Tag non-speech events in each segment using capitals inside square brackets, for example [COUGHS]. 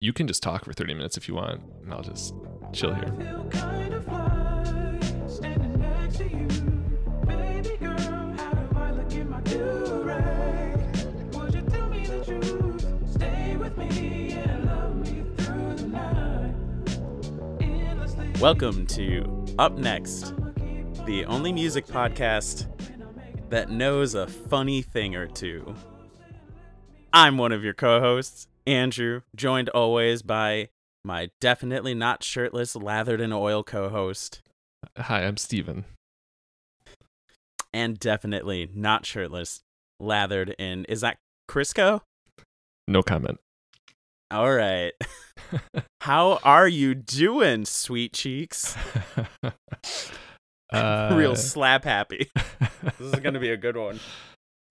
You can just talk for 30 minutes if you want, and I'll just chill here. kind of fly standing next to you. Girl, how do I look in my do-rag? Would you tell me the truth? Stay with me and love me through the night. Endlessly. Welcome to Up Next, the only music podcast that knows a funny thing or two. I'm one of your co hosts, Andrew, joined always by my definitely not shirtless, lathered in oil co host, Hi, I'm Steven. and definitely not shirtless, lathered in. Is that Crisco? No comment. All right. [LAUGHS] How are you doing, sweet cheeks? [LAUGHS] uh, Real slap happy. [LAUGHS] This is going to be a good one.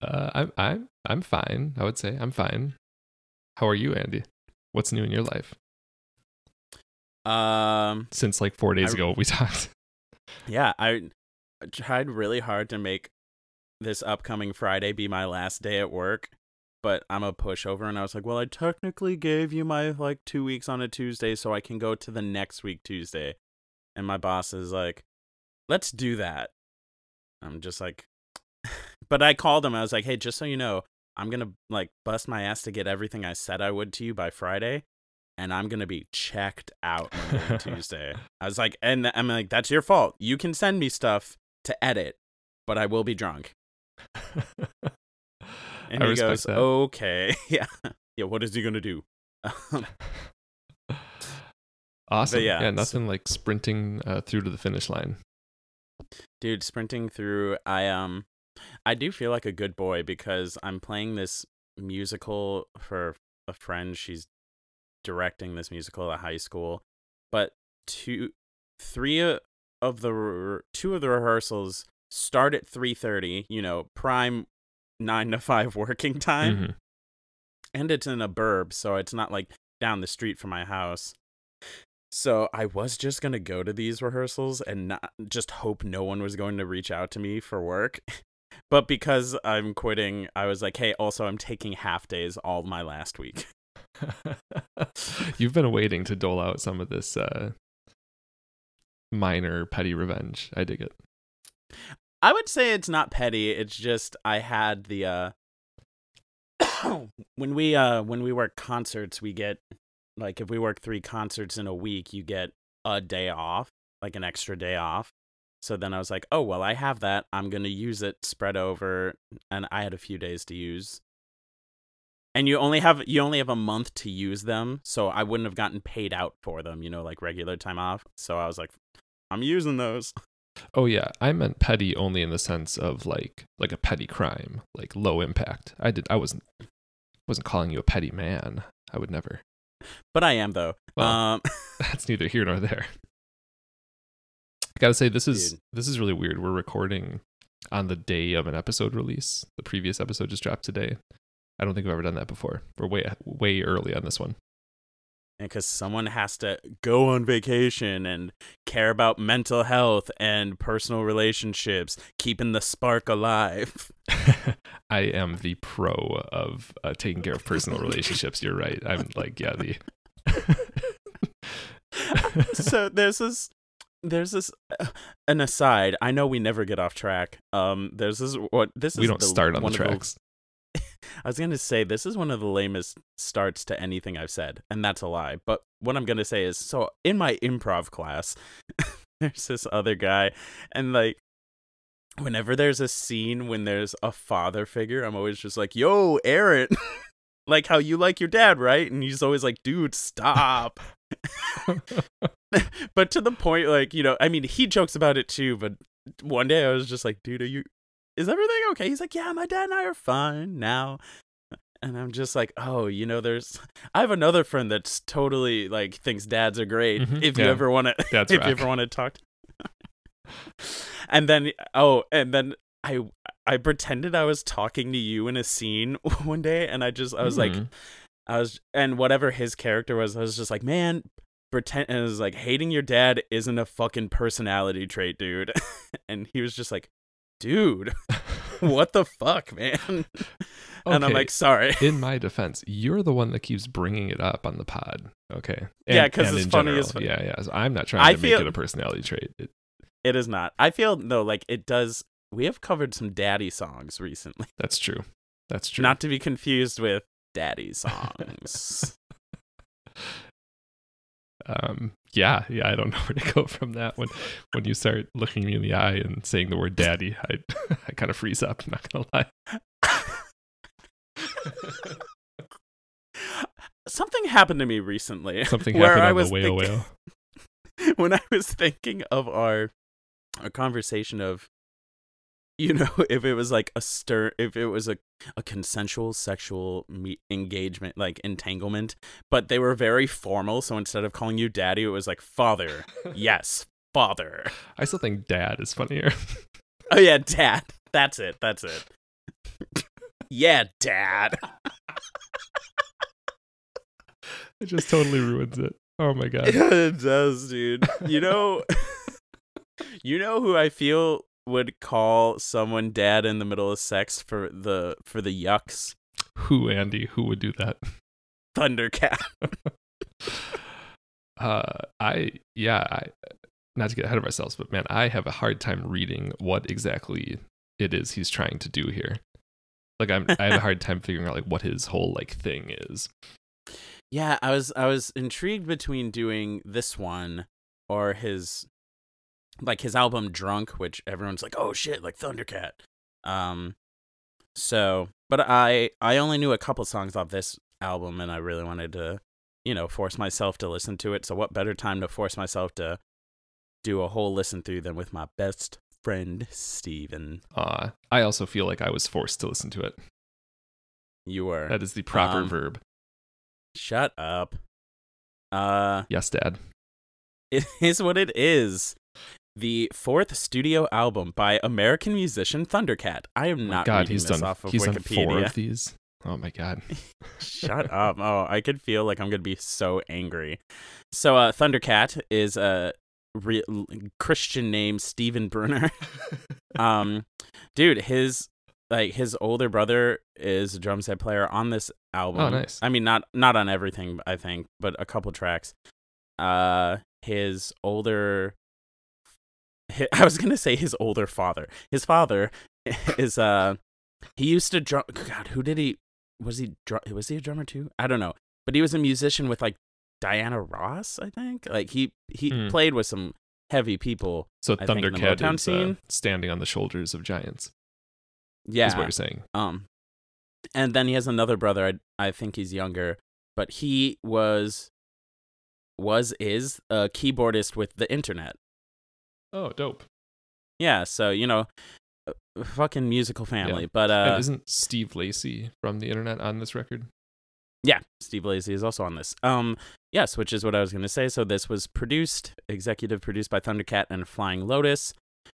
uh, I'm I'm I'm fine. I would say I'm fine. How are you, Andy? What's new in your life Um, since like four days I- ago we [LAUGHS] talked? Yeah, I I tried really hard to make this upcoming Friday be my last day at work, but I'm a pushover and I was like, "Well, I technically gave you my like 2 weeks on a Tuesday so I can go to the next week Tuesday." And my boss is like, "Let's do that." I'm just like [LAUGHS] But I called him. I was like, "Hey, just so you know, I'm going to like bust my ass to get everything I said I would to you by Friday." And I'm gonna be checked out [LAUGHS] Tuesday. I was like, and I'm like, that's your fault. You can send me stuff to edit, but I will be drunk. [LAUGHS] And I he goes, that. okay, [LAUGHS] yeah, yeah. What is he gonna do? awesome. yeah, yeah, so- nothing like sprinting uh, through to the finish line. Dude, sprinting through, I um, I do feel like a good boy because I'm playing this musical for a friend. She's directing this musical at high school, but two, three of the re- two of the rehearsals start at three thirty. You know, prime nine to five [LAUGHS] working time. Mhm. and it's in a burb, so it's not like down the street from my house. So I was just gonna go to these rehearsals and not just hope no one was going to reach out to me for work. [LAUGHS] But because I'm quitting, I was like, hey, also I'm taking half days all my last week. [LAUGHS] [LAUGHS] You've been waiting to dole out some of this uh, minor petty revenge. I dig it. I would say it's not petty, it's just I had the uh [COUGHS] when we uh when we work concerts, we get like if we work 3 concerts in a week, you get a day off, like an extra day off. So then I was like, "Oh, well, I have that. I'm going to use it spread over." And I had a few days to use. And you only have you only have a month to use them, so I wouldn't have gotten paid out for them, you know, like regular time off. So I was like, "I'm using those." Oh yeah, I meant petty only in the sense of like like a petty crime, like low impact. I did I wasn't wasn't calling you a petty man. I would never. But I am though. Well, um [LAUGHS] That's neither here nor there. I gotta say this is Dude. this is really weird. We're recording on the day of an episode release. The previous episode just dropped today. I don't think we've ever done that before. We're way way early on this one. And because someone has to go on vacation and care about mental health and personal relationships, keeping the spark alive. [LAUGHS] [LAUGHS] I am the pro of uh, taking care of personal relationships. You're right. I'm like yeah the. [LAUGHS] so there's this there's this uh, [SIGHS] an aside. I know we never get off track. Um there's this what this we is We don't the- start on the tracks. [LAUGHS] I was to say this is one of the lamest starts to anything I've said, and that's a lie. But what I'm to say is so in my improv class, [LAUGHS] there's this other guy, and like, whenever there's a scene when there's a father figure, I'm always just like, yo, Aaron, [LAUGHS] like how you like your dad, right? And he's always like, dude, stop. [LAUGHS] but to the point, like, you know, I mean, he jokes about it too, but one day I was just like, dude, are you is everything okay? He's like, yeah, my dad and I are fine now. And I'm just like, oh, you know, there's. [LAUGHS] I have another friend that's totally like thinks dads are great. Mhm, If you ever want [LAUGHS] to, if right. you ever want to talk. To... and then, oh, and then I, I pretended I was talking to you in a scene one day, and I just, I was like, Mhm. I was, and whatever his character was, I was just like, man, pretend, and was like, hating your dad isn't a fucking personality trait, dude. [LAUGHS] and he was just like, dude, [LAUGHS] [LAUGHS] what the fuck, man? and I'm like, sorry. in my defense, you're the one that keeps bringing it up on the pod. Okay. Yeah, 'cause and it's funny as general. Yeah, yeah. So I'm not trying I to feel- make it a personality trait. It, It is not. I feel though like it does. We have covered some daddy songs recently, that's true. That's true. not to be confused with daddy songs. Um. Yeah. Yeah. I don't [LAUGHS] know where to go from that when when you start looking me in the eye and saying the word "daddy." I [LAUGHS] I kind of freeze up. I'm not gonna lie. Something happened to me recently. [LAUGHS] Something where happened I on was the whale thinking- whale. when I was thinking of our our conversation of you know [LAUGHS] if it was like a stir if it was a a consensual sexual me- engagement like entanglement but they were very formal so instead of calling you daddy it was like father yes father I still think "dad" is funnier. [LAUGHS] oh yeah dad that's it that's it [LAUGHS] yeah dad it just totally ruins it. Oh my god. it does dude you know you know who i feel would call someone dad in the middle of sex for the for the yucks Who, Andy? Who would do that? thundercat [LAUGHS] uh i yeah i not to get ahead of ourselves but man i have a hard time reading what exactly it is he's trying to do here like i'm i have a hard time figuring out like what his whole like thing is yeah i was i was intrigued between doing this one or his like his album drunk which everyone's like oh shit like thundercat. Um so but i i only knew a couple songs off this album and i really wanted to you know force myself to listen to it. So what better time to force myself to do a whole listen through than with my best friend steven. Uh i also feel like i was forced to listen to it. You were. That is the proper Um, verb. shut up. Uh yes dad. [LAUGHS] It is what it is. The fourth studio album by American musician Thundercat. I am not god reading he's this done off of he's done Wikipedia. four of [LAUGHS] these oh my god Shut up! Oh, I could feel like I'm gonna be so angry. So, uh, Thundercat is a re- Christian name, Stephen Bruner. [LAUGHS] um, dude, his like his older brother is a drum set player on this album. Oh, nice. I mean, not not on everything, I think, but a couple tracks. Uh, his older. Hi- [LAUGHS] I was gonna say his older father. His father [LAUGHS] is uh, he used to drum. God, who did he? Was he drum? Was he a drummer too? I don't know, but he was a musician with like Diana Ross. I think like he he Hmm. played with some heavy people. so I thundercat Motown is uh, standing on the shoulders of giants Yeah, is what you're saying Um, and then he has another brother. I I think he's younger, but he was was is a keyboardist with the internet. Oh dope Yeah, so you know, uh, fucking musical family. Yeah. But and uh, isn't Steve Lacy from the internet on this record yeah, Steve Lacy is also on this. Um, yes, which is what I was gonna say. So this was produced, executive produced by Thundercat and Flying Lotus.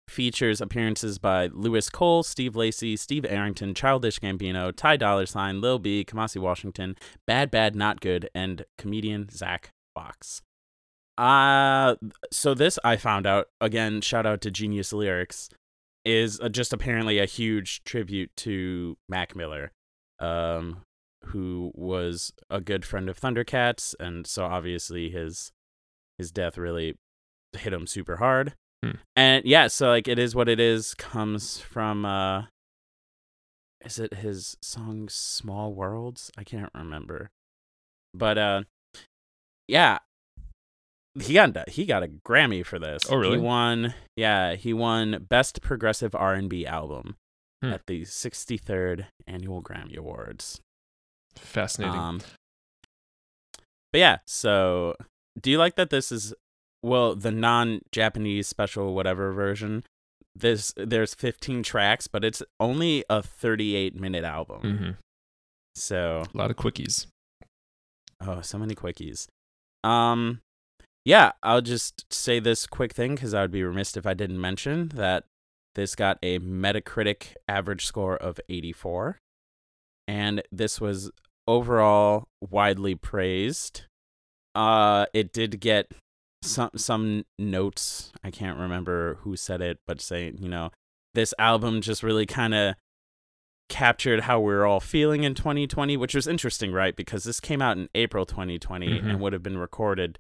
Features appearances by Louis Cole, Steve Lacy, Steve Arrington, Childish Gambino, Ty Dolla Sign, Lil B, Kamasi Washington, Bad Bad Not Good, and comedian Zach Fox. Uh so this I found out again. Shout out to Genius Lyrics, is just apparently a huge tribute to Mac Miller, um, who was a good friend of Thundercats, and so obviously his his death really hit him super hard. Hmm. And yeah, so like it is what it is comes from uh is it his song Small Worlds? I can't remember. But uh yeah. He got a- he got a Grammy for this. Oh, really? He won yeah, he won Best Progressive R&B Album Hmm. at the 63rd Annual Grammy Awards. fascinating Um, but yeah, so do you like that this is well the non-Japanese special whatever version? This there's 15 tracks, but it's only a 38 minute album. hmm So a lot of quickies oh, so many quickies. Um, yeah, I'll just say this quick thing because I would be remiss if I didn't mention that this got a Metacritic average score of 84, and this was overall widely praised. Uh, it did get some some notes. I can't remember who said it, but saying you know this album just really kind of captured how we are all feeling in 2020, which was interesting, right? Because this came out in April 2020 Mhm. and would have been recorded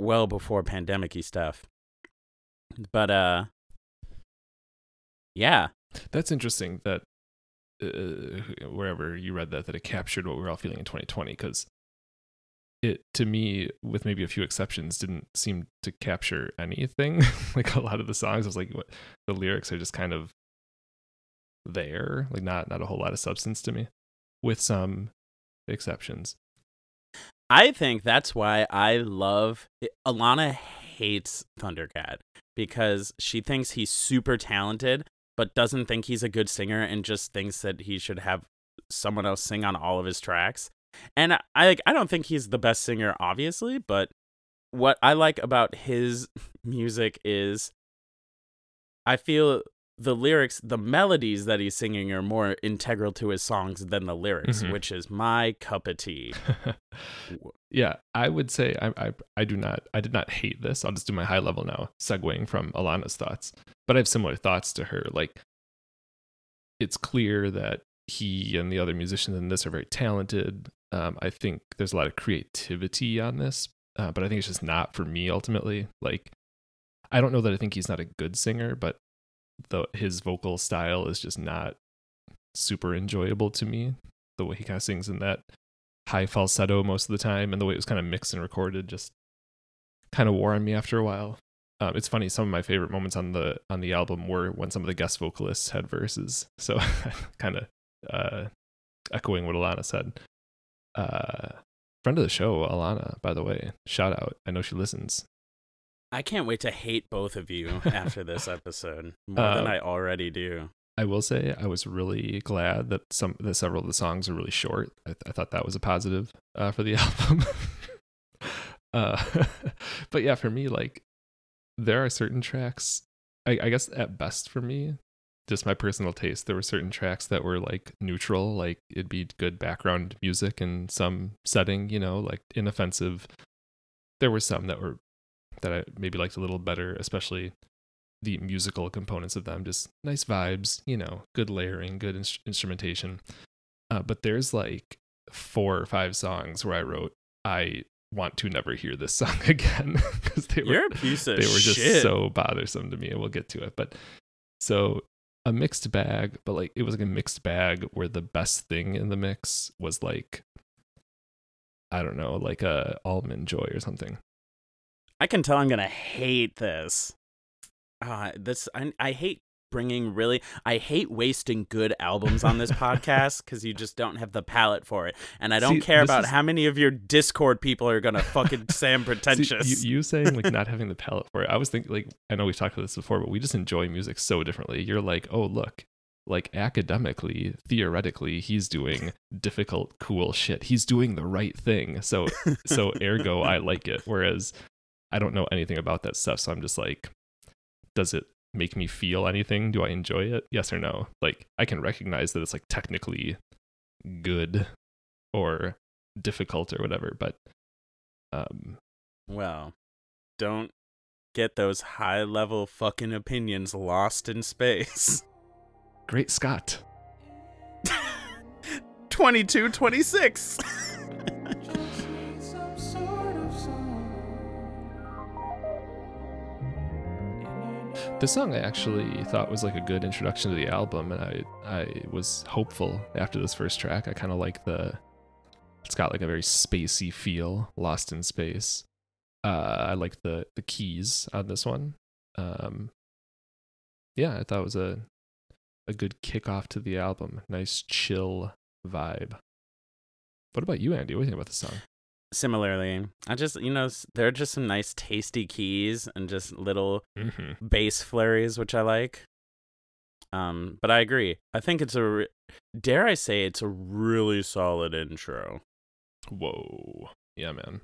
well before pandemic-y stuff. But uh yeah, That's interesting that uh, wherever you read that that it captured what we were all feeling in 2020 because it to me with maybe a few exceptions didn't seem to capture anything. [LAUGHS] Like a lot of the songs I was like what? The lyrics are just kind of there like not not a whole lot of substance to me with some exceptions I think that's why I love eh, Alana hates Thundercat because she thinks he's super talented but doesn't think he's a good singer and just thinks that he should have someone else sing on all of his tracks. And I I like I don't think he's the best singer obviously, but what I like about his [LAUGHS] music is I feel the lyrics, the melodies that he's singing are more integral to his songs than the lyrics, Mhm. which is my cup of tea. [LAUGHS] yeah i would say I, I i do not i did not hate this i'll just do my high level now segueing from alana's thoughts but i have similar thoughts to her like it's clear that he and the other musicians in this are very talented um, i think there's a lot of creativity on this uh, but i think it's just not for me ultimately like i don't know that i think he's not a good singer but the his vocal style is just not super enjoyable to me. The way he kind of sings in that high falsetto most of the time and the way it was kind of mixed and recorded just kind of wore on me after a while. Um, it's funny some of my favorite moments on the on the album were when some of the guest vocalists had verses. So [LAUGHS] kind of uh echoing what alana said. Uh friend of the show alana by the way shout out. I know she listens I can't wait to hate both of you [LAUGHS] after this episode more than Uh, I already do. I will say I was really glad that some that several of the songs are really short. I, I thought that was a positive uh, for the [LAUGHS] album. uh, [LAUGHS] but yeah, for me, like there are certain tracks. I, I guess at best for me, just my personal taste. There were certain tracks that were like neutral, like it'd be good background music in some setting, you know, like inoffensive. There were some that were that I maybe liked a little better, especially the musical components of them. Just nice vibes you know good layering good ins- instrumentation. Uh, but there's like four or five songs where i wrote i want to never hear this [LAUGHS] song again because they were You're piece they were just shit. so bothersome to me and we'll get to it but so a mixed bag but like it was like a mixed bag where the best thing in the mix was like i don't know like a almond joy or something I can tell I'm gonna hate this. Uh, this I, I hate bringing really. I hate wasting good albums on this [LAUGHS] podcast because you just don't have the palate for it, and I don't See, care about is- how many of your Discord people are gonna fucking say [LAUGHS] I'm See, pretentious. you, you saying like not having the palate for it. I was thinking like I know we've talked about this before, but we just enjoy music so differently. You're like, oh look, like academically, theoretically, he's doing difficult, cool shit. He's doing the right thing. So so ergo I like it. Whereas I don't know anything about that stuff. So I'm just like, does it make me feel anything? Do I enjoy it? Yes or no? Like I can recognize that it's like technically good or difficult or whatever, but um well, don't get those high level fucking opinions lost in space. [LAUGHS] Great Scott. 22, 26. [LAUGHS] This song I actually thought was like a good introduction to the album, and I I was hopeful after this first track. I kind of like the it's got like a very spacey feel, lost in space. Uh, I like the the keys on this one. Um, yeah, I thought it was a a good kickoff to the album. Nice chill vibe. What about you, Andy? What do you think about the song? Similarly, I just, you know, there are just some nice tasty keys and just little Mm-hmm. bass flurries, which I like. Um, but I agree. I think it's a, re- dare I say, it's a really solid intro. Whoa. Yeah, man.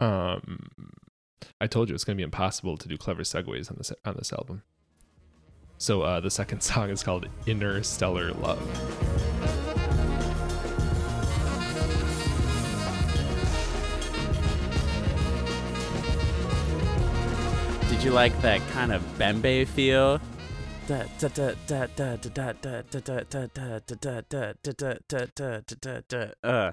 Um I told you it's going to be impossible to do clever segues on this on this album. So uh the second [LAUGHS] song is called Interstellar Love. Did you like that kind of Bembe feel? Uh,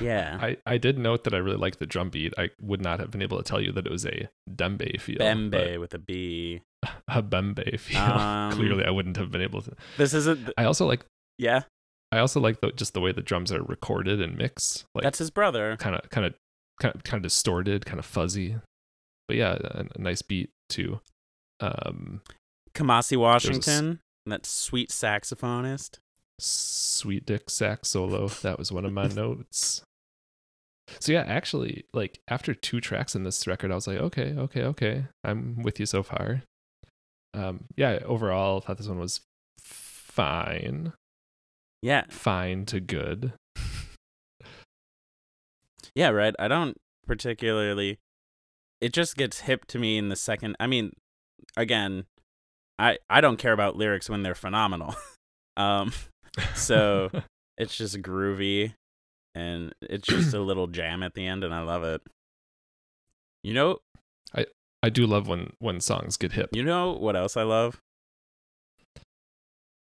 yeah. I, I did note that I really liked the drum beat. I would not have been able to tell you that it was a Dembe feel. Bembe with a B. A Bembe feel. Um, Clearly, I wouldn't have been able to. This isn't. Th- I also like. Yeah. I also like the, just the way the drums are recorded and mixed. Like that's his brother. Kind of, kind of, kind of, kind of distorted, kind of fuzzy. But yeah, a, a nice beat too. Um, Kamasi Washington, that sweet saxophonist. sweet dick sax solo. That was one of my [LAUGHS] notes. So yeah, actually, like after two tracks in this record, I was like, okay, okay, okay, I'm with you so far. Um, yeah, overall, I thought this one was fine, Yeah, fine to good. [LAUGHS] yeah, right. I don't particularly. It just gets hip to me in the second. I mean, again, I I don't care about lyrics when they're phenomenal. [LAUGHS] um, So- [LAUGHS] it's just groovy, and it's just a little jam at the end, and I love it. You know, I I do love when when songs get hip. you know what else I love?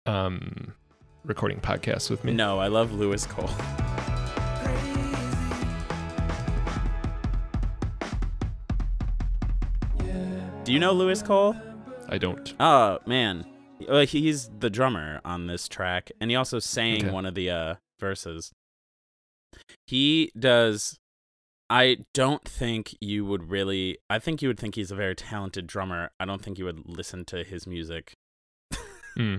Um, recording podcasts with me. No, I love Louis Cole. Do you know Louis Cole? I don't. Oh man, Uh, he's the drummer on this track, and he also sang Okay. one of the uh, verses. He does. I don't think you would really. I think you would think he's a very talented drummer. I don't think you would listen to his music. Hmm.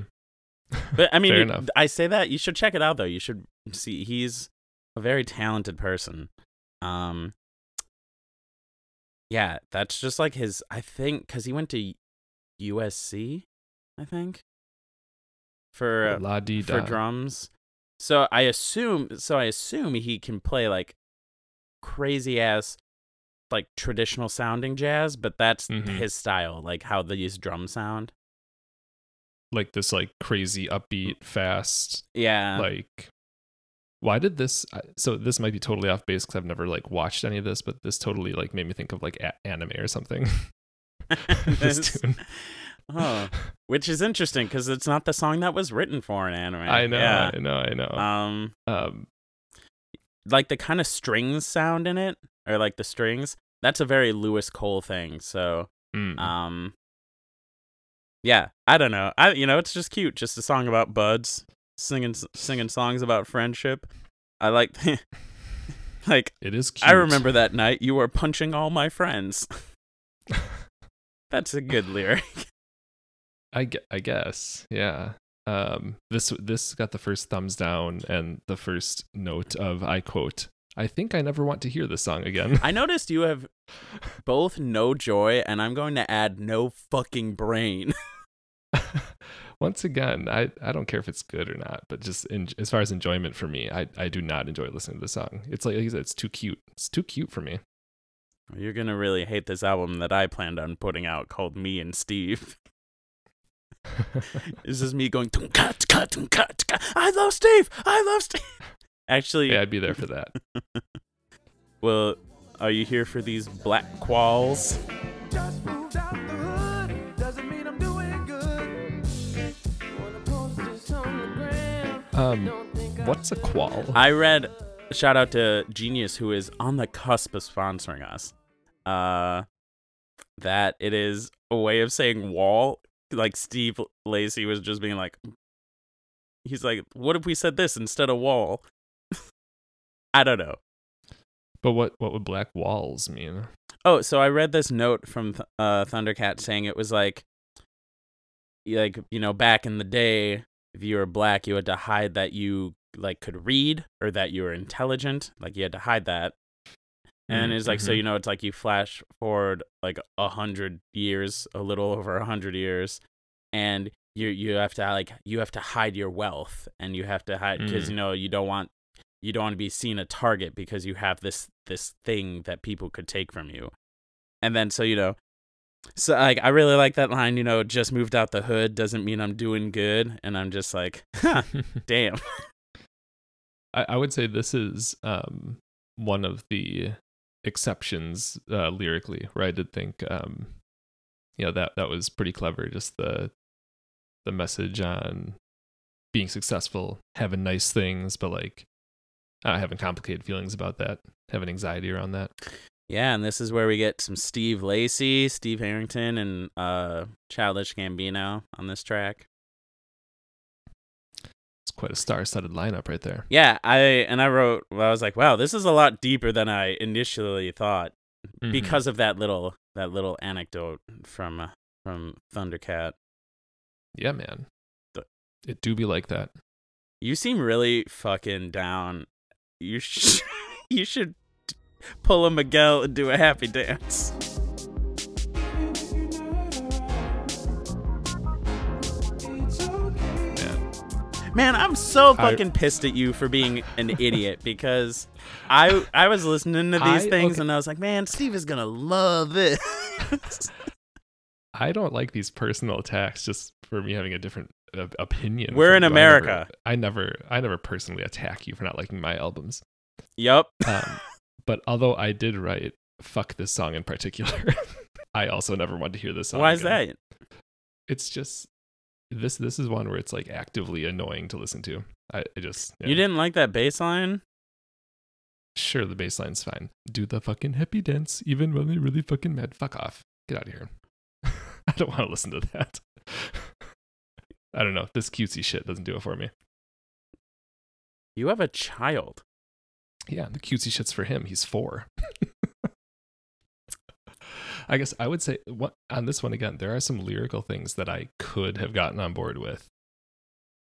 [LAUGHS] But I [LAUGHS] mean, Fair you- enough. I say that you should check it out though. You should see. He's a very talented person. Um. Yeah, that's just like his. I think because he went to USC. I think for La di for drums. So I assume so I assume he can play like crazy ass like traditional sounding jazz, but that's Mhm. his style, like how these drums sound. like this like crazy upbeat fast Yeah. like why did this so this might be totally off base because i've never like watched any of this but this totally like made me think of like a- anime or something [LAUGHS] [LAUGHS] this tune oh, which is interesting because it's not the song that was written for an anime. i know Yeah. i know i know Um, um like the kind of strings sound in it, or like the strings. That's a very Louis Cole thing. So, mm, um, yeah, I don't know. I you know it's just cute, just a song about buds singing singing songs about friendship. I like [LAUGHS] like it is cute I remember that night you were punching all my friends. [LAUGHS] That's a good lyric. [LAUGHS] I, I guess yeah um this this got the first thumbs down and the first note of i quote i think i never want to hear this song again I noticed you have both no joy and I'm going to add no fucking brain. Once again i i don't care if it's good or not but just in, as far as enjoyment for me i i do not enjoy listening to the song it's like, like you said, it's too cute it's too cute for me You're gonna really hate this album that I planned on putting out called Me and Steve. [LAUGHS] This is me going "Tum-ka, tum-ka, tum-ka, tum-ka. I love Steve. I love Steve. [LAUGHS] Actually, yeah i'd be there for that [LAUGHS] well, are you here for these black qualls? Um don't think I what's a qual I read. Shout out to Genius, who is on the cusp of sponsoring us. Uh, that it is a way of saying wall. Like Steve Lacy was just being like, he's like, what if we said this instead of wall? [LAUGHS] I don't know. but what what would black walls mean Oh, so I read this note from Th- uh, Thundercat saying it was like, like you know, back in the day, if you were black, you had to hide that you like could read or that you were intelligent. Like you had to hide that. And Mm, it's like so mhm. you know it's like you flash forward like a hundred years, a little over a hundred years, and you you have to like you have to hide your wealth and you have to hide because Mm. you know you don't want you don't want to be seen a target because you have this this thing that people could take from you and then so you know so like i really like that line you know just moved out the hood doesn't mean i'm doing good. And i'm just like huh, [LAUGHS] damn. I, I would say this is um one of the exceptions uh, lyrically where I did think um you know that that was pretty clever. Just the the message on being successful, having nice things, but like uh, having complicated feelings about that, having anxiety around that. Yeah, and this is where we get some Steve Lacy, Steve Arrington, and uh, Childish Gambino on this track. It's quite a star-studded lineup right there. Yeah, I and I wrote. Well, I was like, wow, this is a lot deeper than I initially thought Mhm. because of that little that little anecdote from uh, from Thundercat. yeah, man, The- it do be like that. You seem really fucking down. You sh- [LAUGHS] you should pull a Miguel and do a happy dance. Man, I'm so I- fucking pissed at you for being an [LAUGHS] idiot because I I was listening to these I- things okay. and I was like, man, Steve is gonna love it. I don't like these personal attacks just for me having a different uh, opinion. We're in you. I never- America. I never, I never personally attack you for not liking my albums. yup. Um, but although I did write "fuck this song" in particular, [LAUGHS] I also never wanted to hear this song. Why is again. that? It's just this. This is one where it's like actively annoying to listen to. I, I just You yeah. didn't like that bass line? Sure, the bass line's fine. Do the fucking happy dance, even when they're really fucking mad. Fuck off. Get out of here. [LAUGHS] I don't want to listen to that. [LAUGHS] I don't know. This cutesy shit doesn't do it for me. You have a child. Yeah, the cutesy shit's for him. He's four. I guess I would say what on this one again. There are some lyrical things that I could have gotten on board with.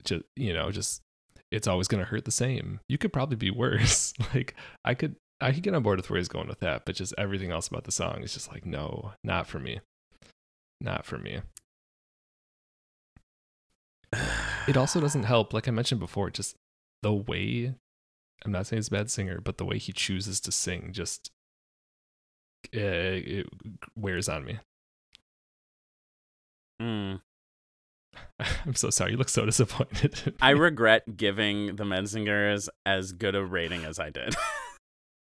Just you know, just it's always going to hurt the same. You could probably be worse. [LAUGHS] like I could, I could get on board with where he's going with that, but just everything else about the song is just like, no, not for me, not for me. It also doesn't help, like I mentioned before, just the way I'm not saying he's a bad singer, but the way he chooses to sing just uh, it wears on me. Mm. [LAUGHS] I'm so sorry. You look so disappointed. I [LAUGHS] regret giving the Menzingers as good a rating as I did.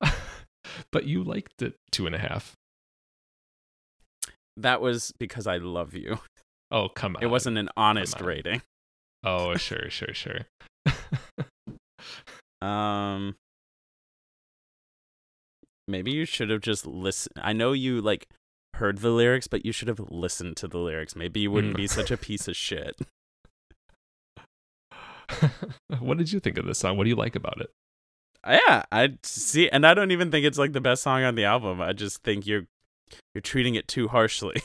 [LAUGHS] but you liked it two and a half. that was because I love you. Oh come on! It wasn't an honest rating. Oh sure, sure, sure. Um maybe you should have just listened. I know you like heard the lyrics, but you should have listened to the lyrics. Maybe you wouldn't Mm. be such a [LAUGHS] piece of shit. [LAUGHS] what did you think of this song? What do you like about it? Yeah, I see and I don't even think it's like the best song on the album. I just think you're you're treating it too harshly.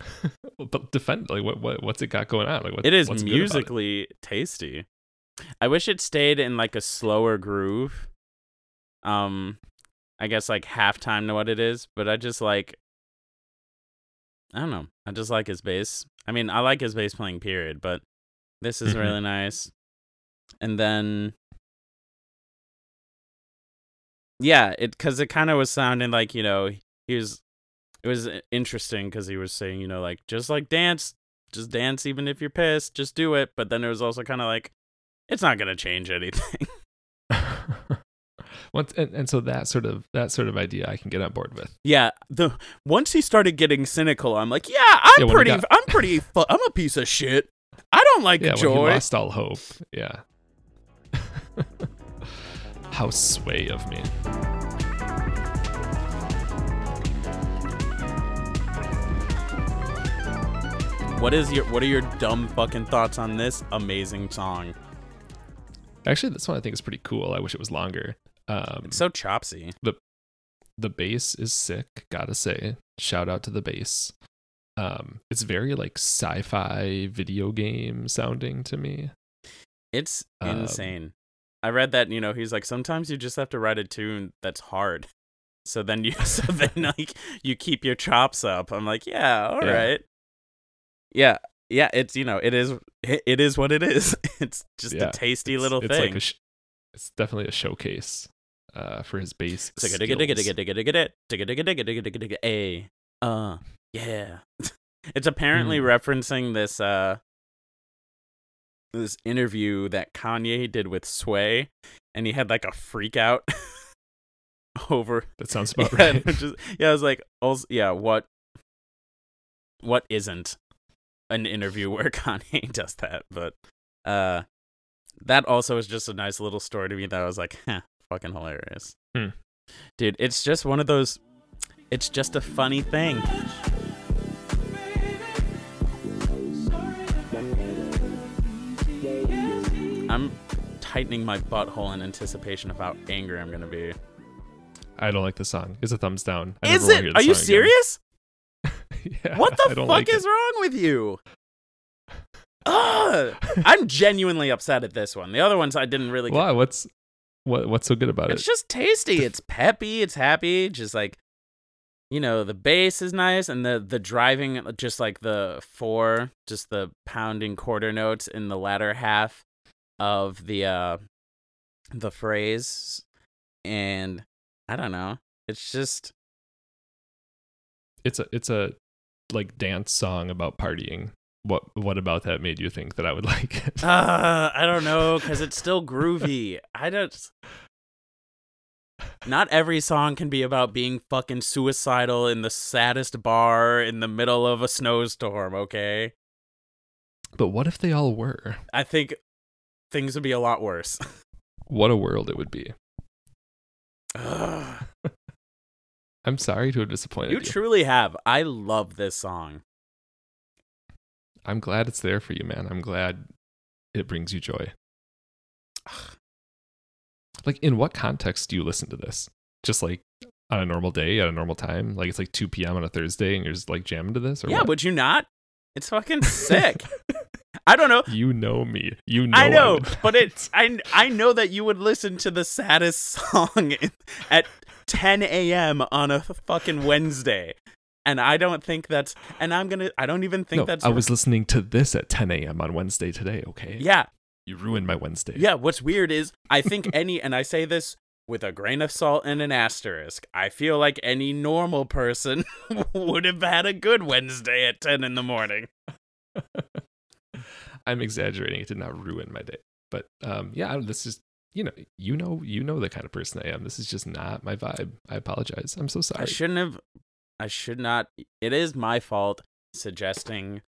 [LAUGHS] but defend like what, what what's it got going on? Like what, It is what's good it? musically tasty. I wish it stayed in like a slower groove. Um I guess like halftime to what it is, but I just like I don't know. I just like his bass. I mean, I like his bass playing period, but this is Mhm. really nice. And then Yeah, it cuz it kind of was sounding like, you know, he was it was interesting cuz he was saying, you know, like just like dance, just dance even if you're pissed, just do it, but then it was also kind of like it's not going to change anything. [LAUGHS] [LAUGHS] Once, and, and so that sort of that sort of idea I can get on board with. Yeah, the once he started getting cynical, I'm like, yeah, I'm Yeah, pretty, got- I'm pretty, fu- I'm a piece of shit. I don't like Yeah, when he lost all hope. Yeah. [LAUGHS] How sway of me. What is your, what are your dumb fucking thoughts on this amazing song? Actually, this one I think is pretty cool. I wish it was longer. Um, It's so chopsy. the the bass is sick. Gotta say, shout out to the bass. Um, it's very like sci-fi video game sounding to me. It's Um, insane. I read that you know he's like sometimes you just have to write a tune that's hard. So then you [LAUGHS] so then [LAUGHS] like you keep your chops up. I'm like, yeah, all right, Yeah yeah, it's you know, it is it is what it is. [LAUGHS] It's just yeah, a tasty it's, little it's thing. Like sh- it's definitely a showcase uh, for his bass. A uh yeah. [LAUGHS] it's apparently mm. referencing this uh this interview that Kanye did with Sway and he had like a freak out [LAUGHS] over That sounds about yeah, right. Just, yeah, I was like, also, yeah, what what isn't an interview [LAUGHS] where Kanye [LAUGHS] does that, but uh, that also is just a nice little story to me that I was like, huh, fucking hilarious. Hmm. Dude, it's just one of those. It's just a funny thing. I'm tightening my butthole in anticipation of how angry I'm gonna be. I don't like the song. It's a thumbs down. I Is it? Are you serious? Yeah, What the fuck like is it. wrong with you? [LAUGHS] Ugh. I'm genuinely upset at this one. The other ones I didn't really. Why? What's what? What's so good about It's it? It's just tasty. It's peppy. It's happy. Just like, you know, the bass is nice, and the the driving, just like the four, just the pounding quarter notes in the latter half of the uh the phrase, and I don't know. It's just It's a it's a like dance song about partying. What what about that made you think that I would [LAUGHS] like it? uh I don't know because it's still groovy. I don't. Not every song can be about being fucking suicidal in the saddest bar in the middle of a snowstorm. Okay. but what if they all were? I think things would be a lot worse. [LAUGHS] What a world it would be. Ugh. I'm sorry to have disappointed you you. truly have. I love this song. I'm glad it's there for you, man. I'm glad it brings you joy. Like, in what context do you listen to this? Just like on a normal day at a normal time? Like it's like 2 p.m. on a Thursday and you're just like jamming to this? Or yeah, what? would you not? It's fucking [LAUGHS] sick. I don't know. you know me. You know I know, would. but it's I I know that you would listen to the saddest [LAUGHS] song in- at 10 a.m. on a fucking Wednesday, and I don't think that's. And I'm gonna. I don't even think no, that's. I was listening to this at 10 a.m. on Wednesday today, okay? Yeah, You ruined my Wednesday. yeah. What's weird is I think [LAUGHS] any, and I say this with a grain of salt and an asterisk. I feel like any normal person [LAUGHS] would have had a good Wednesday at 10 in the morning. [LAUGHS] I'm exaggerating. It did not ruin my day. But um, yeah, this is you know you know you know the kind of person I am. This is just not my vibe. I apologize. I'm so sorry. I shouldn't have. I should not. It is my fault suggesting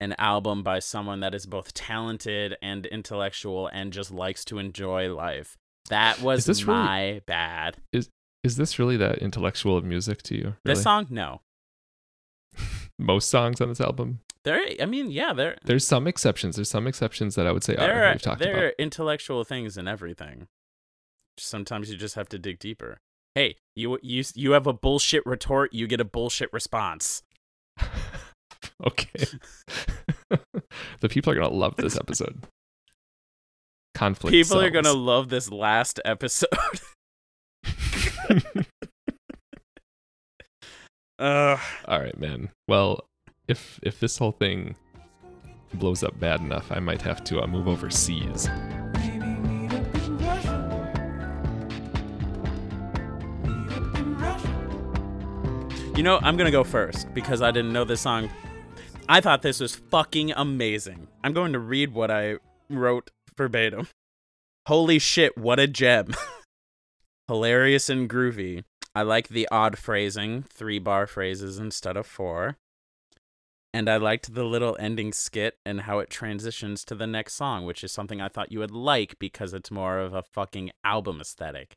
an album by someone that is both talented and intellectual and just likes to enjoy life. That was this really- my bad. Is is this really that intellectual of music to you? This song, no. [LAUGHS] Most songs on this album. There, I mean, yeah, there, There's some exceptions. There's some exceptions that I would say are there, are, talked there about. are intellectual things in everything. Sometimes you just have to dig deeper. Hey, you you you have a bullshit retort, you get a bullshit response. [LAUGHS] okay. [LAUGHS] the people are gonna love this episode. Conflict. People are gonna love this last episode. [LAUGHS] Ugh. All right, man. Well, if if this whole thing blows up bad enough, I might have to uh, move overseas. You know, I'm gonna go first because I didn't know this song. I thought this was fucking amazing. I'm going to read what I wrote verbatim. Holy shit, what a gem. [LAUGHS] Hilarious and groovy. I like the odd phrasing, three bar phrases instead of four. And I liked the little ending skit and how it transitions to the next song, which is something I thought you would like because it's more of a fucking album aesthetic.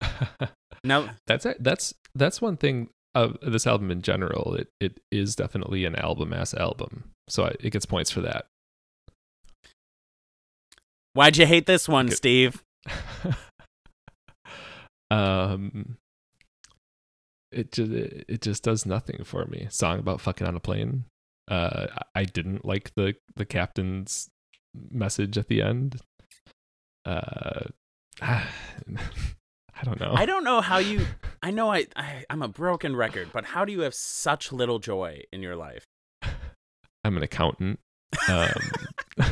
[LAUGHS] Now, that's that's that's one thing of this album in general. It it is definitely an album ass album, so I, it gets points for that. why'd you hate this one, Good. Steve? [LAUGHS] um, it just it, it just does nothing for me. Song about fucking on a plane. Uh, I didn't like the the captain's message at the end. Uh, [SIGHS] I don't know. I don't know how you. I know I, I I'm a broken record, but how do you have such little joy in your life? [LAUGHS] I'm an accountant. Um, [LAUGHS]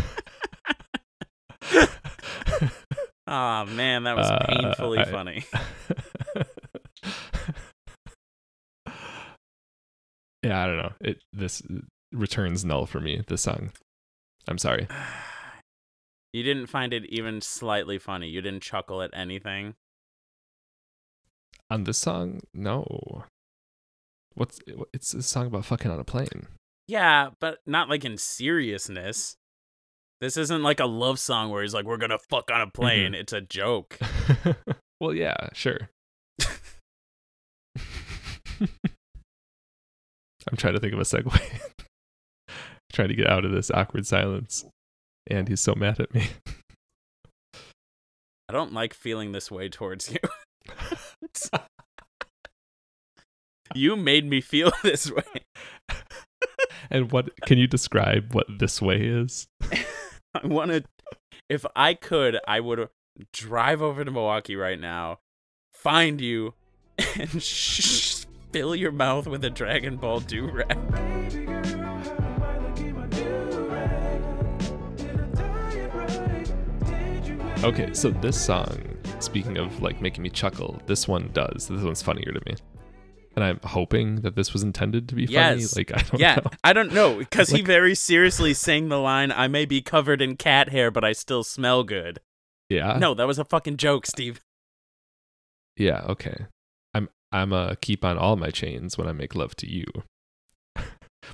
Oh man, that was Uh, painfully I- funny. [LAUGHS] yeah, I don't know. It this returns null for me. This song. I'm sorry. [SIGHS] You didn't find it even slightly funny. You didn't chuckle at anything. On this song, no. What's it's a song about fucking on a plane. Yeah, but not like in seriousness. This isn't like a love song where he's like, "We're gonna fuck on a mm-hmm. plane." It's a joke. [LAUGHS] well, yeah, sure. [LAUGHS] [LAUGHS] I'm trying to think of a segue. Trying to get out of this awkward silence. And he's so mad at me. [LAUGHS] I don't like feeling this way towards you. [LAUGHS] you made me feel [LAUGHS] this way. and what can you describe what this way is? I want to. If I could, I would drive over to Milwaukee right now, find you, and sh- fill your mouth with a Dragon Ball do rag. Okay, so this song, speaking of like making me chuckle, this one does. This one's funnier to me. And I'm hoping that this was intended to be funny. Yes. Like I don't Yeah, know. I don't know because he very seriously sang the line, "I may be covered in cat hair, but I still smell good." Yeah. No, that was a fucking joke, Steve. Yeah, okay. I'm I'm a keep on all my chains when I make love to you. [LAUGHS]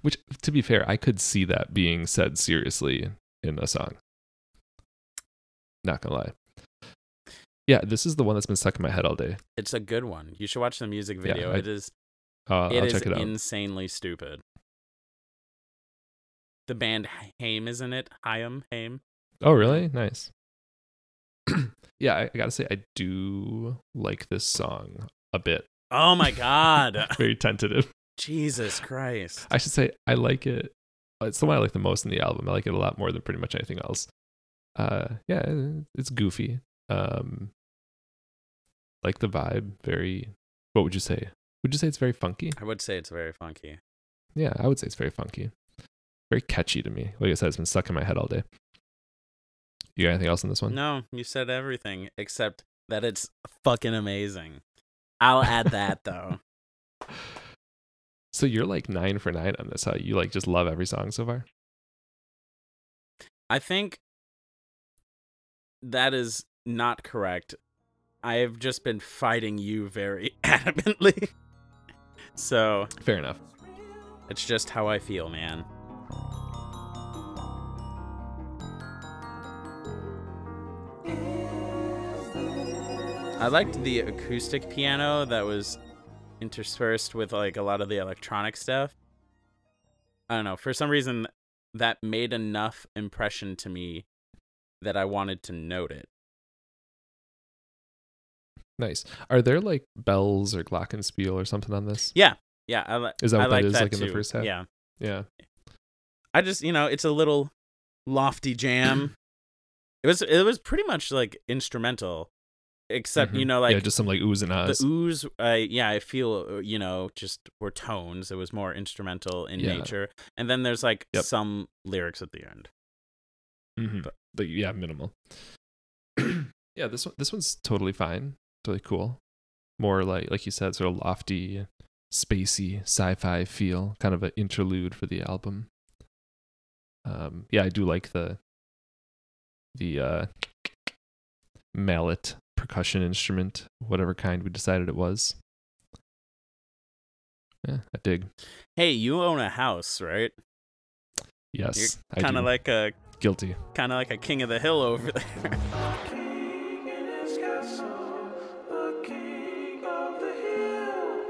Which to be fair, I could see that being said seriously in a song. Not gonna lie. Yeah, this is the one that's been stuck in my head all day. It's a good one. You should watch the music Yeah, video. I- it is Uh, it I'll is check it out. insanely stupid. The band Haim is in it. Haim, Haim. Oh, really? Nice. [CLEARS THROAT] yeah, I, I gotta say, I do like this song a bit. Oh my god. [LAUGHS] Very tentative. Jesus Christ. I should say I like it. It's the one I like the most in the album. I like it a lot more than pretty much anything else. Uh, yeah, it's goofy. Um, like the vibe. Very. What would you say? Would you say it's very funky? I would say it's very funky. Yeah, I would say it's very funky. Very catchy to me. Like I said, it's been stuck in my head all day. You got anything else on this one? No, you said everything except that it's fucking amazing. I'll add that [LAUGHS] though. So you're like nine for nine on this. Huh? You like just love every song so far. I think that is not correct. I have just been fighting you very [LAUGHS] adamantly. so Fair enough. it's just how I feel, man. I liked the acoustic piano that was interspersed with like a lot of the electronic stuff. I don't know. For some reason, that made enough impression to me that I wanted to note it. Nice. Are there like bells or glockenspiel or something on this? Yeah, yeah. I li- Is that I what that like is, that like, in the first half? Yeah, Yeah. I just you know it's a little lofty jam. [CLEARS THROAT] it was it was pretty much like instrumental, except you Mhm. know like yeah, just some like oohs and ahs. the oohs. I yeah, I feel uh, you know just were tones. It was more instrumental in Yeah. nature, and then there's like Yep. some lyrics at the end. Mhm. but- Like, yeah, minimal. [CLEARS THROAT] yeah, this one this one's totally fine. Totally cool. More like like you said, sort of lofty, spacey, sci-fi feel, kind of an interlude for the album. Um, yeah, I do like the the uh, mallet percussion instrument, whatever kind we decided it was. Yeah, I dig. Hey, you own a house, right? Yes, I Kind of like a guilty. kind of like a king of the hill over there. king in his [LAUGHS] castle, the king of the hill?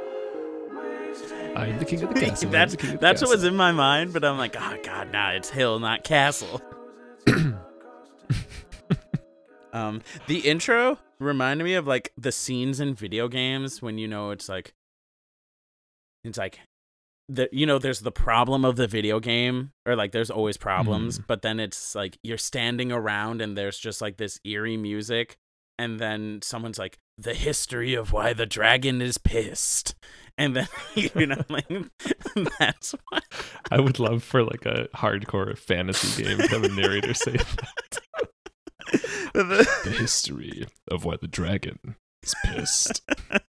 Wasting I'm the king of the [LAUGHS] castle. That's the the that's what was in my mind, but I'm like, oh god, nah, it's hill, not castle. [LAUGHS] um, the intro reminded me of like the scenes in video games when you know it's like, it's like, the you know there's the problem of the video game or like there's always problems, Mhm. but then it's like you're standing around and there's just like this eerie music, and then someone's like, the history of why the dragon is pissed. And then [LAUGHS] you know, like that's why I would love for like a hardcore fantasy game to have a narrator say [LAUGHS] that. the history of why the dragon is pissed. [LAUGHS]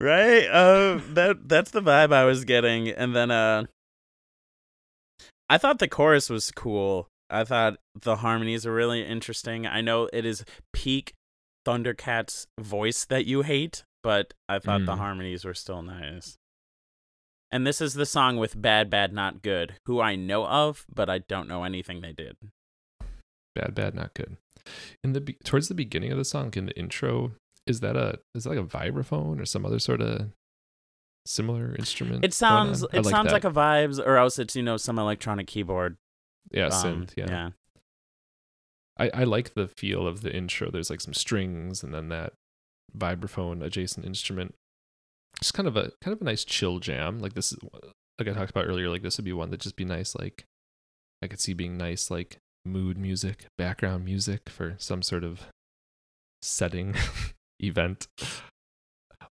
right? Uh, that that's the vibe I was getting, and then uh, I thought the chorus was cool. I thought the harmonies are really interesting. I know it is peak Thundercats voice that you hate, but I thought the Mm. harmonies were still nice. And this is the song with Bad Bad Not Good, who I know of, but I don't know anything they did. Bad, bad, not good. In the be- towards the beginning of the song, in the intro, is that a is that like a vibraphone or some other sort of similar instrument? It sounds on? I it sounds that. like a vibes, or else it's you know some electronic keyboard. yeah, um, synth. Yeah, yeah. I I like the feel of the intro. There's like some strings and then that vibraphone adjacent instrument. Just kind of a kind of a nice chill jam. Like this is like I talked about earlier. Like this would be one that just be nice. Like I could see being nice like mood music, background music for some sort of setting [LAUGHS] event.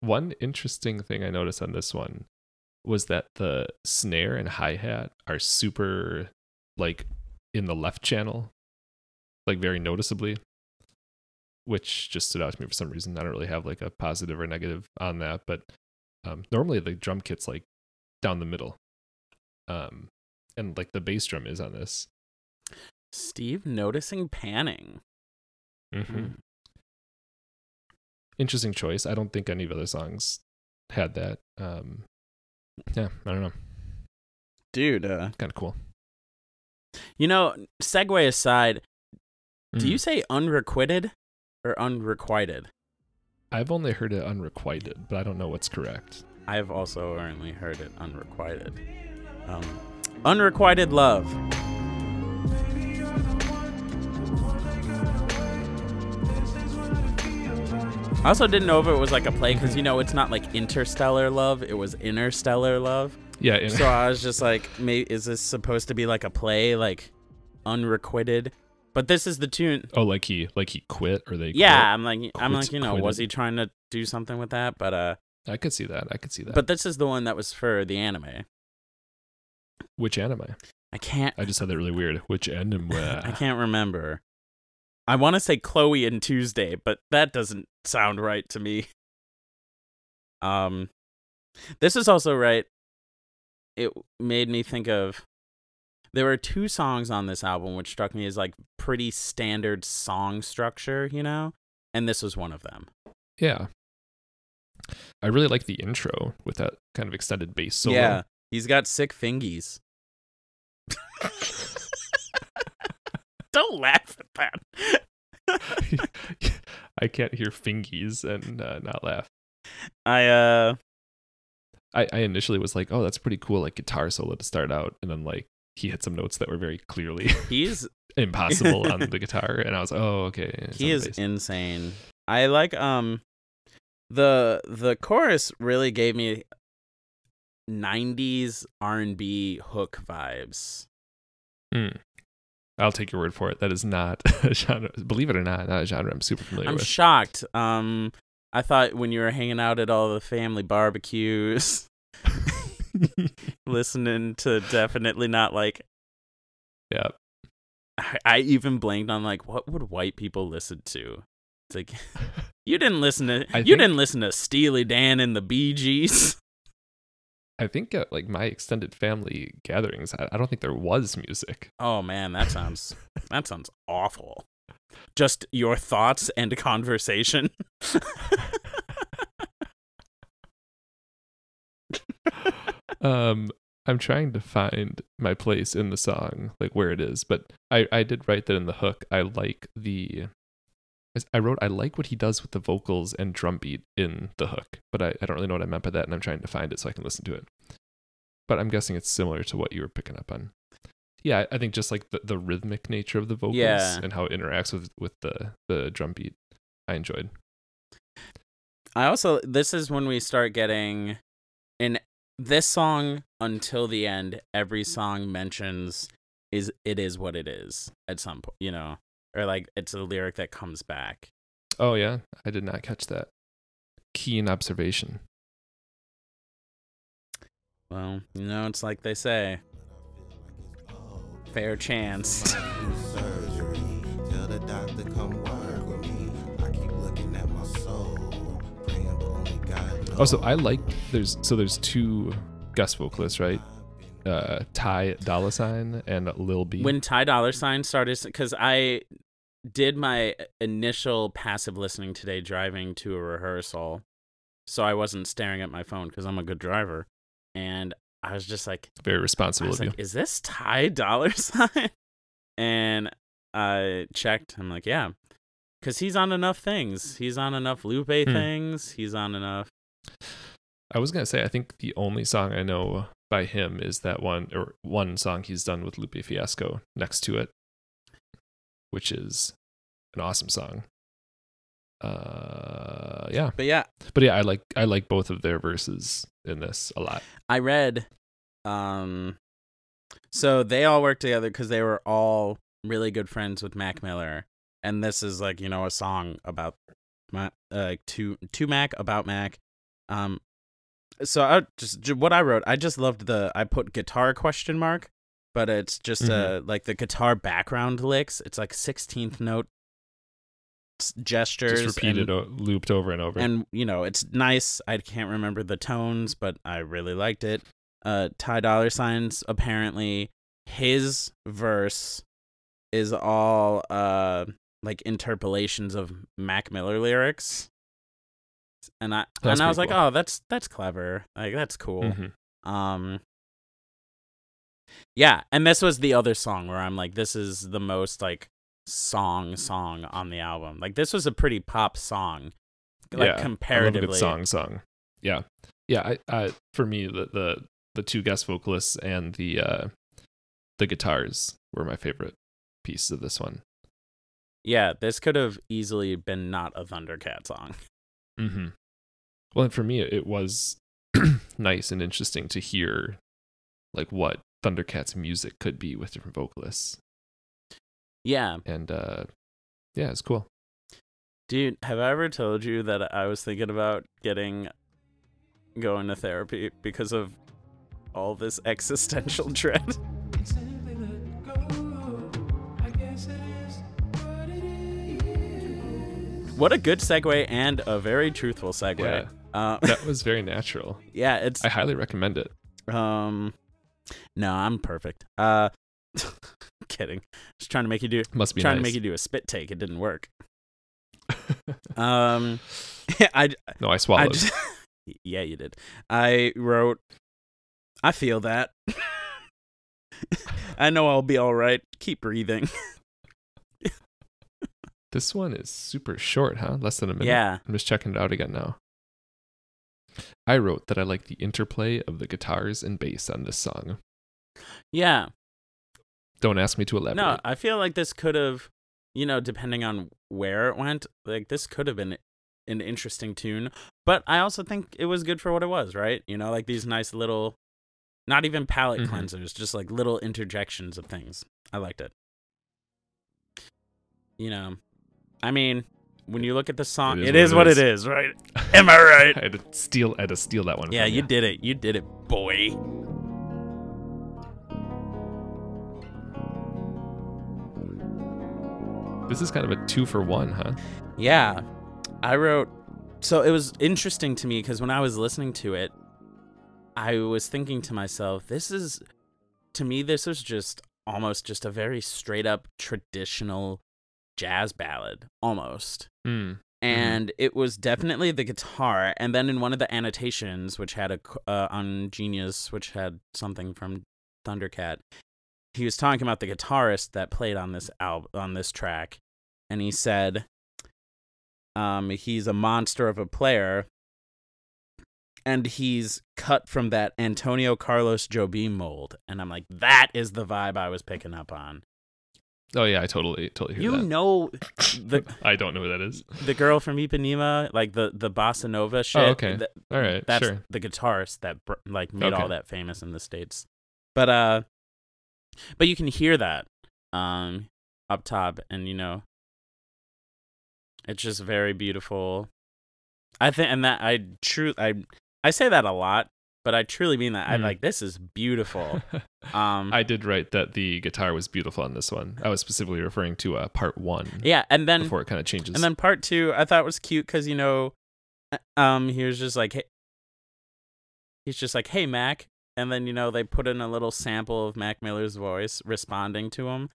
One interesting thing I noticed on this one was that the snare and hi hat are super like in the left channel, like very noticeably, which just stood out to me for some reason. I don't really have like a positive or negative on that, but um, normally the drum kit's like down the middle, um, and like the bass drum is on this. Steve noticing panning. Mm-hmm. Interesting choice. I don't think any of other songs had that. Um, yeah, I don't know. Dude, uh, Kind of cool. you know, segue aside, do Mm. you say unrequited or unrequited? I've only heard it unrequited, but I don't know what's correct. I've also only heard it unrequited. Um, unrequited love. I also didn't know if it was like a play because you know it's not like interstellar love; it was interstellar love. Yeah, So I was just like, maybe is this supposed to be like a play, like unrequited? But this is the tune. oh, like he like he quit or they Yeah, I'm like, I'm like, you know, was he trying to do something with that? But uh. I could see that. I could see that. but this is the one that was for the anime. which anime? I can't. I just said that really weird. Which anime? [LAUGHS] I can't remember. I want to say Chloe and Tuesday, but that doesn't sound right to me. Um, this is also right. It made me think of. There were two songs on this album which struck me as like pretty standard song structure, you know, and this was one of them. Yeah. I really like the intro with that kind of extended bass solo. Yeah, he's got sick fingies. [LAUGHS] Don't laugh at that. [LAUGHS] I can't hear fingies and uh, not laugh. I uh I, I initially was like, oh, that's pretty cool, like guitar solo to start out, and then like he hit some notes that were very clearly he's [LAUGHS] impossible on the [LAUGHS] guitar, and I was, oh, okay. it's he is insane. I like um the the chorus really gave me 90s R&B hook vibes. Mm. I'll take your word for it. That is not [LAUGHS] a genre. Believe it or not, not a genre I'm super familiar with. I'm shocked. Um I thought when you were hanging out at all the family barbecues [LAUGHS] listening to definitely not like yeah. I, I even blanked on like what would white people listen to? It's like [LAUGHS] you didn't listen to I you think- didn't listen to Steely Dan and the Bee Gees. I think at like my extended family gatherings, I, I don't think there was music. Oh man, that sounds that sounds awful. Just your thoughts and conversation. [LAUGHS] um i'm trying to find my place in the song like where it is but i i did write that in the hook i like the i wrote i like what he does with the vocals and drum beat in the hook but I, I don't really know what i meant by that and i'm trying to find it so i can listen to it but i'm guessing it's similar to what you were picking up on yeah i think just like the, the rhythmic nature of the vocals Yeah. and how it interacts with with the the drum beat i enjoyed I also this is when we start getting in this song until the end, every song mentions is it is what it is at some point, you know. Or like it's a lyric that comes back. oh yeah i did not catch that keen observation Well, you know, it's like they say. Fair chance. [LAUGHS] surgery. Tell the doctor come work with me. I keep looking at my soul, praying but only God knows. Oh, so I like there's so there's two guest vocalists, right? Uh, Ty Dolla Sign and Lil B. when Ty Dolla Sign started, because I did my initial passive listening today driving to a rehearsal, so I wasn't staring at my phone because I'm a good driver, and I was just like, Very responsible of you. is this Ty dolla [LAUGHS] sign? And I checked. I'm like, yeah, because he's on enough things. He's on enough Lupe Hmm. things. He's on enough. I was gonna say I think the only song I know by him is that one or one song he's done with Lupe Fiasco next to it, which is an awesome song. Uh, yeah, But yeah, but yeah, I like I like both of their verses in this a lot. I read. Um, so they all worked together because they were all really good friends with Mac Miller, and this is like you know a song about Mac, uh, to to Mac about Mac. Um, so I just what I wrote, I just loved the I put guitar question mark, but it's just uh like the guitar background licks. It's like sixteenth note gestures, Just repeated, and- o- looped over and over. and you know it's nice i can't remember the tones but i really liked it uh ty dolla signs apparently his verse is all uh like interpolations of mac miller lyrics and i That's and i was pretty like oh that's that's clever like that's cool Mhm. um yeah and this was the other song where i'm like this is the most like song song on the album like this was a pretty pop song like yeah, I love a comparatively good song song. Yeah, yeah. I, I for me the the the two guest vocalists and the uh the guitars were my favorite piece of this one. yeah this could have easily been not a thundercat song Mm-hmm. Well, and for me, it was [CLEARS THROAT] nice and interesting to hear like what Thundercats music could be with different vocalists, yeah and uh yeah, it's cool. dude have i ever told you that i was thinking about getting going to therapy because of all this [LAUGHS] existential dread Simply let go. I guess it is what what a good segue and a very truthful segue Yeah. uh, That [LAUGHS] was very natural. yeah it's I highly recommend it. Um, no, I'm perfect. Uh, [LAUGHS] kidding. Just trying to make you do, Must be trying nice. to make you do a spit take. It didn't work. [LAUGHS] Um, [LAUGHS] I, no, I I swallowed. just, yeah, you did. I wrote, I feel that. I know I'll be all right. Keep breathing. This one is super short, huh? Less than a minute. Yeah. I'm just checking it out again now. I wrote that I like the interplay of the guitars and bass on this song. Yeah. Don't ask me to elaborate. No, I feel like this could have, you know, depending on where it went, like this could have been an interesting tune. But I also think it was good for what it was, right? You know, like these nice little, not even palate Mhm. cleansers, just like little interjections of things. I liked it. You know, I mean, when you look at the song, It is it what is it what is. it is, right? Am I right? [LAUGHS] I had to steal. I had to steal that one. Yeah, from you did it. You did it, boy. This is kind of a two for one, huh? Yeah. I wrote so it was interesting to me because when I was listening to it, I was thinking to myself, this is to me this was just almost just a very straight up traditional jazz ballad almost. Mm. And it was definitely the guitar and then in one of the annotations which had a uh, on Genius which had something from Thundercat, he was talking about the guitarist that played on this album on this track and he said um he's a monster of a player and he's cut from that Antonio Carlos Jobim mold and I'm like that is the vibe I was picking up on. Oh yeah, I totally totally hear You that. know the [LAUGHS] I don't know who that is. the girl from Ipanema, like the the bossa nova shit. Oh, okay. th- All right, that's sure. the guitarist that br- like made all that famous in the states. But uh, but you can hear that um up top, and you know, it's just very beautiful. I think, and that I true I I say that a lot, but I truly mean that. I'm Mm. like, this is beautiful. [LAUGHS] Um, I did write that the guitar was beautiful on this one. I was specifically referring to uh, part one yeah, and then before it kind of changes. And then part two, I thought was cute because you know, uh, um, he was just like, hey, he's just like, hey Mac, and then you know they put in a little sample of Mac Miller's voice responding to him,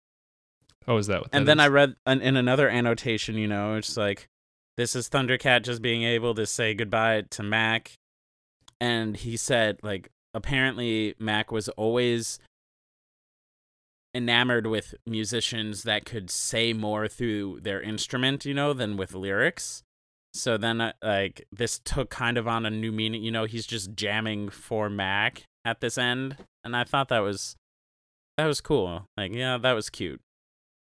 oh, is that what? and that then I read an, in another annotation, you know, it's like, this is Thundercat just being able to say goodbye to Mac, and he said like apparently Mac was always enamored with musicians that could say more through their instrument, you know, than with lyrics. So then, uh, like, this took kind of on a new meaning. You know, he's just jamming for Mac at this end, and I thought that was that was cool. Like, yeah, that was cute.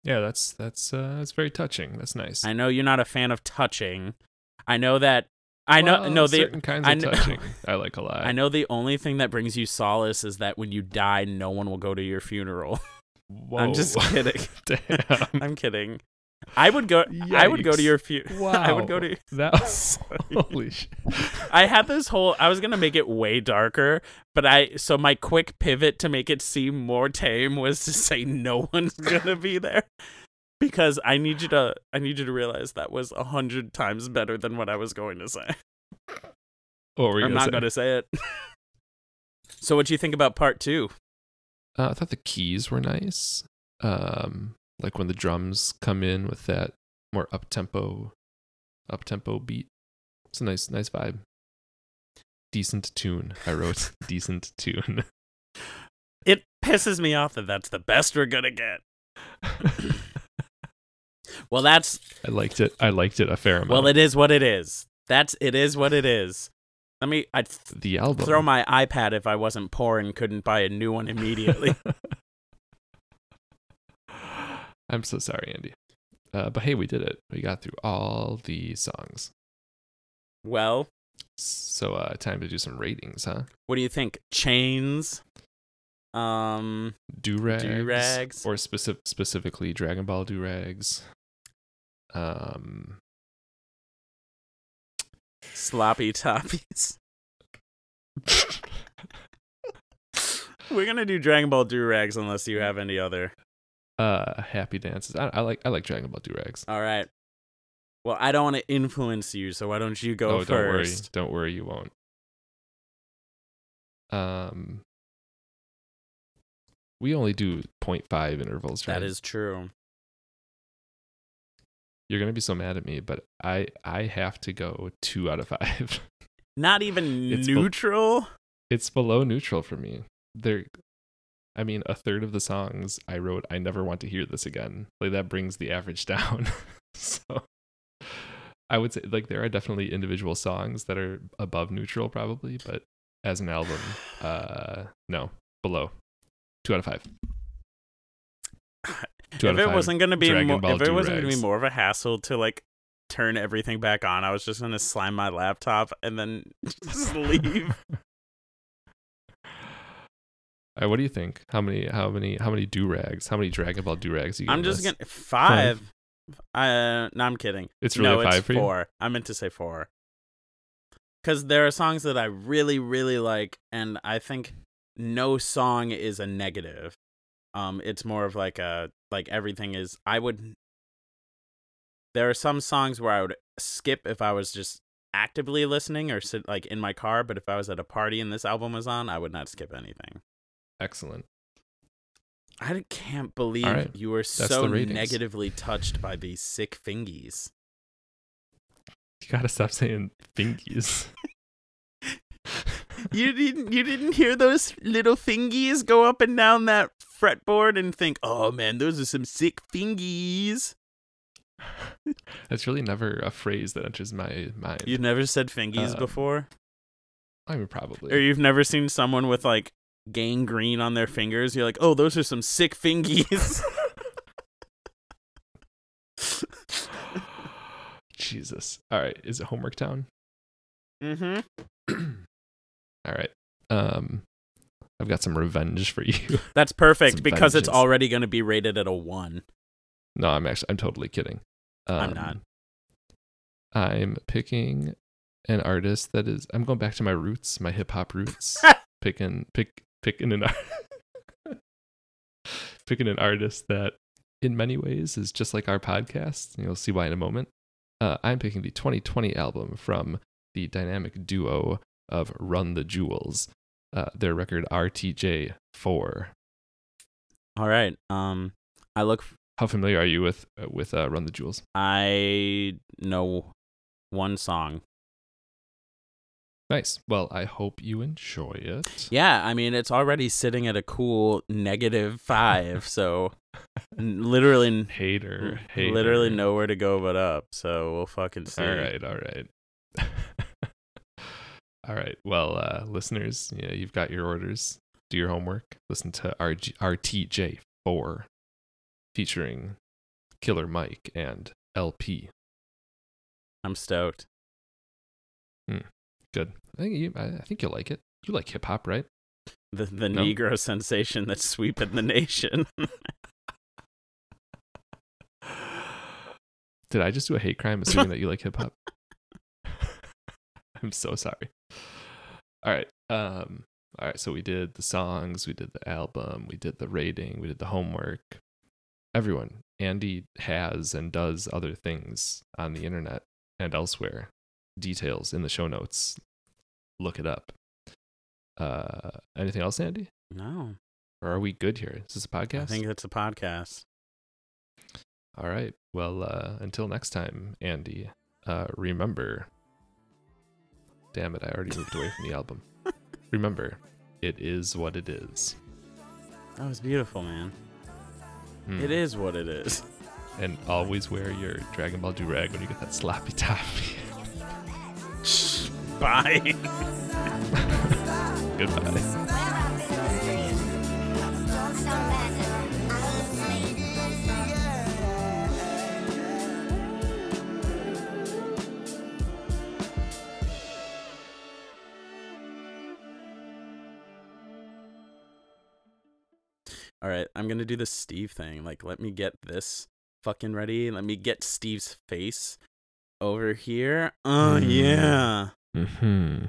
Yeah, that's that's uh, that's very touching. That's nice. I know you're not a fan of touching. I know that. I know. Well, no, the certain kinds I of [LAUGHS] touching I like a lot. I know the only thing that brings you solace is that when you die, no one will go to your funeral. [LAUGHS] I'm just kidding. [LAUGHS] Damn. I'm kidding. I would go. I would go to your funeral. Wow. I would go to. that. Was, holy shit. I had this whole. I was gonna make it way darker, but I. So my quick pivot to make it seem more tame was to say no one's gonna be there, because I need you to. I need you to realize that was a hundred times better than what I was going to say. What were you I'm not say? gonna say it. [LAUGHS] so what do you think about part two? Uh, I thought the keys were nice. Um, like when the drums come in with that more up tempo, up tempo beat. It's a nice, nice vibe. Decent tune. I wrote [LAUGHS] decent tune. It pisses me off that that's the best we're gonna get. [LAUGHS] Well, that's I liked it. I liked it a fair amount. well, it is what it is. That's it is what it is. Let me. I'd th- the album. throw my iPad if I wasn't poor and couldn't buy a new one immediately. [LAUGHS] I'm so sorry, Andy. Uh, but hey, we did it. We got through all the songs. well, So uh, time to do some ratings, huh? what do you think? Chains. Um, Do rags, or specific specifically Dragon Ball do rags. Um, sloppy toppies. [LAUGHS] We're gonna do Dragon Ball Durags unless you have any other. uh, happy dances. I, I like I like Dragon Ball do rags. All right. Well, I don't want to influence you, so why don't you go oh, first? don't worry, don't worry, you won't. Um, we only do 0.5 intervals. That right? is true. You're gonna be so mad at me, but I I have to go two out of five. [LAUGHS] Not even It's neutral. it's below neutral for me. There, I mean, a third of the songs I wrote, I never want to hear this again. Like that brings the average [LAUGHS] down. so, I would say like there are definitely individual songs that are above neutral, probably, but as an album, [SIGHS] uh, no, below. Two out of five. Two if it wasn't gonna be Dragon mo- Ball if it wasn't gonna be more of a hassle to like turn everything back on, I was just gonna slam my laptop and then [LAUGHS] just leave. [LAUGHS] What do you think? How many? How many? How many do rags? How many Dragon Ball do rags? You I'm just gonna five. Uh, no, I'm kidding. It's really no, five it's for you. four. I meant to say four. Because there are songs that I really, really like, and I think no song is a negative. Um, it's more of like a like everything is. I would. There are some songs where I would skip if I was just actively listening or sit like in my car, but if I was at a party and this album was on, I would not skip anything. Excellent. I can't believe right. you were the so negatively touched by these sick fingies. You gotta stop saying fingies. [LAUGHS] you didn't you didn't hear those little thingies go up and down that fretboard and think, "Oh man, those are some sick thingies." [LAUGHS] That's really never a phrase that enters my mind. You've never said fingies Um, before, I mean, probably. or you've never seen someone with like gangrene on their fingers. You're like, "Oh, those are some sick fingies." [LAUGHS] [LAUGHS] Jesus. All right. Is it homework town? mm-hmm. [CLEARS THROAT] All right. Um, I've got some revenge for [LAUGHS] you. That's perfect Some because it's already going to be rated at a one. no, I'm actually. I'm totally kidding. Um, I'm not. I'm picking an artist that is. I'm going back to my roots, my hip hop roots. [LAUGHS] picking pick picking an ar- [LAUGHS] picking an artist that in many ways is just like our podcast and you'll see why in a moment uh, i'm picking the 2020 album from the dynamic duo of run the jewels uh, their record rtj 4 All right. Um, I look. f- how familiar are you with uh, with uh, run the jewels I know one song. Nice. Well, I hope you enjoy it. Yeah, I mean it's already sitting at a cool negative five, [LAUGHS] so literally, Hater. hater. literally nowhere to go but up. So we'll fucking see. All right, all right. [LAUGHS] all right. Well, uh, listeners, yeah, you've got your orders. Do your homework. Listen to RG- RTJ4 featuring Killer Mike and El-P. I'm stoked. Good. I think you I I think you'll like it. You like hip hop, right? The the No? Negro sensation that's sweeping the nation. Did I just do a hate crime assuming that you like hip hop? [LAUGHS] [LAUGHS] I'm so sorry. All right. Um all right, so we did the songs, we did the album, we did the rating, we did the homework. Everyone, Andy has and does other things on the internet and elsewhere. Details in the show notes. Look it up. Uh anything else, Andy? no, Or are we good here? Is this a podcast? I think it's a podcast. All right. Well, uh, until next time, Andy, uh, remember. Damn it, I already moved away from the album. Remember, it is what it is. That was beautiful, man. Hmm. It is what it is. And always wear your Dragon Ball do rag when you get that sloppy toppy. [LAUGHS] Bye. [LAUGHS] Goodbye. All right, I'm gonna do the Steve thing. Like, let me get this fucking ready. Let me get Steve's face over here. Oh Mm. yeah. Mm-hmm.